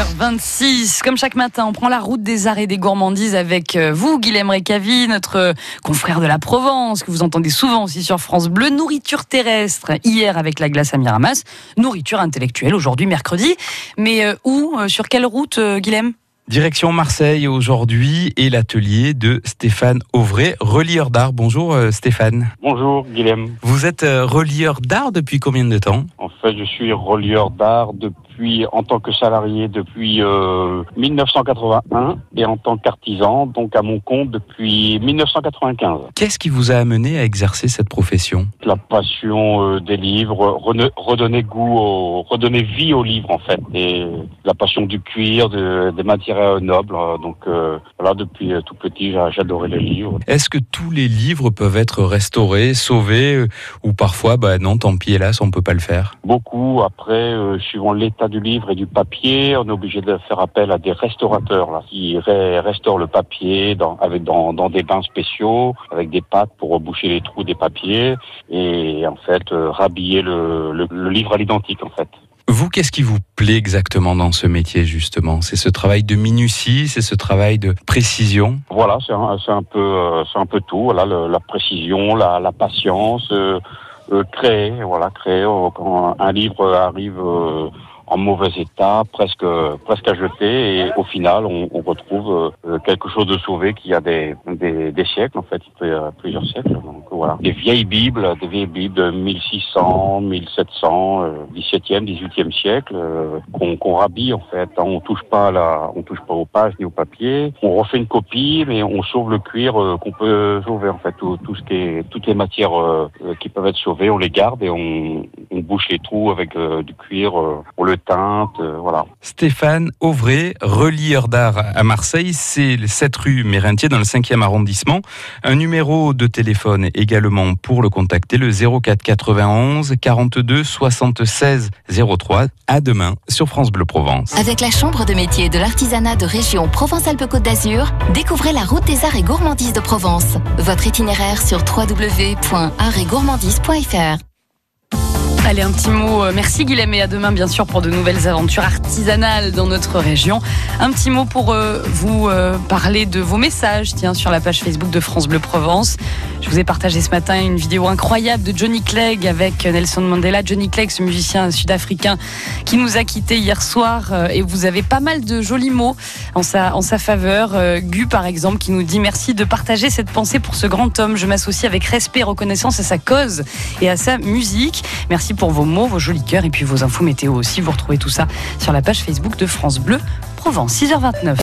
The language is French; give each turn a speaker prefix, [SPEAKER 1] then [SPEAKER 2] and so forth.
[SPEAKER 1] 6h26, comme chaque matin, on prend la route des arrêts des gourmandises avec euh, vous, Guilhem Récavi, notre euh, confrère de la Provence, que vous entendez souvent aussi sur France Bleu. Nourriture terrestre, hier avec la glace à Miramas. Nourriture intellectuelle, aujourd'hui, mercredi. Mais euh, où Sur quelle route, Guilhem?
[SPEAKER 2] Direction Marseille aujourd'hui et l'atelier de Stéphane Auvray, relieur d'art. Bonjour Stéphane.
[SPEAKER 3] Bonjour Guilhem.
[SPEAKER 2] Vous êtes relieur d'art depuis combien de temps?
[SPEAKER 3] En fait, je suis relieur d'art depuis en tant que salarié depuis 1981 euh, et en tant qu'artisan, donc à mon compte depuis 1995.
[SPEAKER 2] Qu'est-ce qui vous a amené à exercer cette profession?
[SPEAKER 3] La passion euh, des livres, redonner goût, au, redonner vie aux livres en fait, et la passion du cuir, des matières nobles. Donc euh, voilà, depuis tout petit, j'adorais les livres.
[SPEAKER 2] Est-ce que tous les livres peuvent être restaurés, sauvés, ou parfois, bah non, tant pis, hélas, on peut pas le faire?
[SPEAKER 3] Beaucoup. Après, suivant l'état du livre et du papier, on est obligé de faire appel à des restaurateurs là, qui restaurent le papier dans, avec, dans, dans des bains spéciaux, avec des pâtes pour boucher les trous des papiers et en fait euh, rhabiller le, le, livre à l'identique en fait.
[SPEAKER 2] Vous, qu'est-ce qui vous plaît exactement dans ce métier, justement? C'est ce travail de minutie, c'est ce travail de précision?
[SPEAKER 3] Voilà, c'est un, un, peu, euh, un peu tout. Voilà, la précision, la, la patience, euh, créer, voilà, créer. quand un livre arrive en mauvais état, presque presque à jeter, et au final, on, on retrouve euh, quelque chose de sauvé qui a des, des, des siècles, en fait, il y a plusieurs siècles. Donc voilà, des vieilles bibles, des vieilles bibles de 1600, 1700, euh, 17e, 18e siècle, euh, qu'on qu'on rhabille en fait. Hein. On touche pas à la, on touche pas aux pages ni au papier. On refait une copie, mais on sauve le cuir euh, qu'on peut sauver en fait. Tout, tout, ce qui est, toutes les matières qui peuvent être sauvées, on les garde et on, on bouche les trous avec du cuir. on le euh, voilà.
[SPEAKER 2] Stéphane Auvray, relieur d'art à Marseille, c'est 7 rue Mérentier dans le 5e arrondissement. Un numéro de téléphone également pour le contacter, le 04 91 42 76 03. À demain sur France Bleu Provence.
[SPEAKER 4] Avec la Chambre de métier de l'artisanat de région Provence-Alpes-Côte d'Azur, découvrez la route des arts et gourmandises de Provence. Votre itinéraire sur www.artsetgourmandise.fr.
[SPEAKER 1] Allez, un petit mot. Euh, merci Guilhem et à demain, bien sûr, pour de nouvelles aventures artisanales dans notre région. Un petit mot pour euh, vous euh, parler de vos messages, tiens, sur la page Facebook de France Bleu Provence. Je vous ai partagé ce matin une vidéo incroyable de Johnny Clegg avec Nelson Mandela. Johnny Clegg, ce musicien sud-africain qui nous a quittés hier soir. Et vous avez pas mal de jolis mots en sa, en sa faveur. Gu, par exemple, qui nous dit merci de partager cette pensée pour ce grand homme. Je m'associe avec respect et reconnaissance à sa cause et à sa musique. Merci pour vos mots, vos jolis cœurs et puis vos infos météo aussi. Vous retrouvez tout ça sur la page Facebook de France Bleu Provence, 6h29.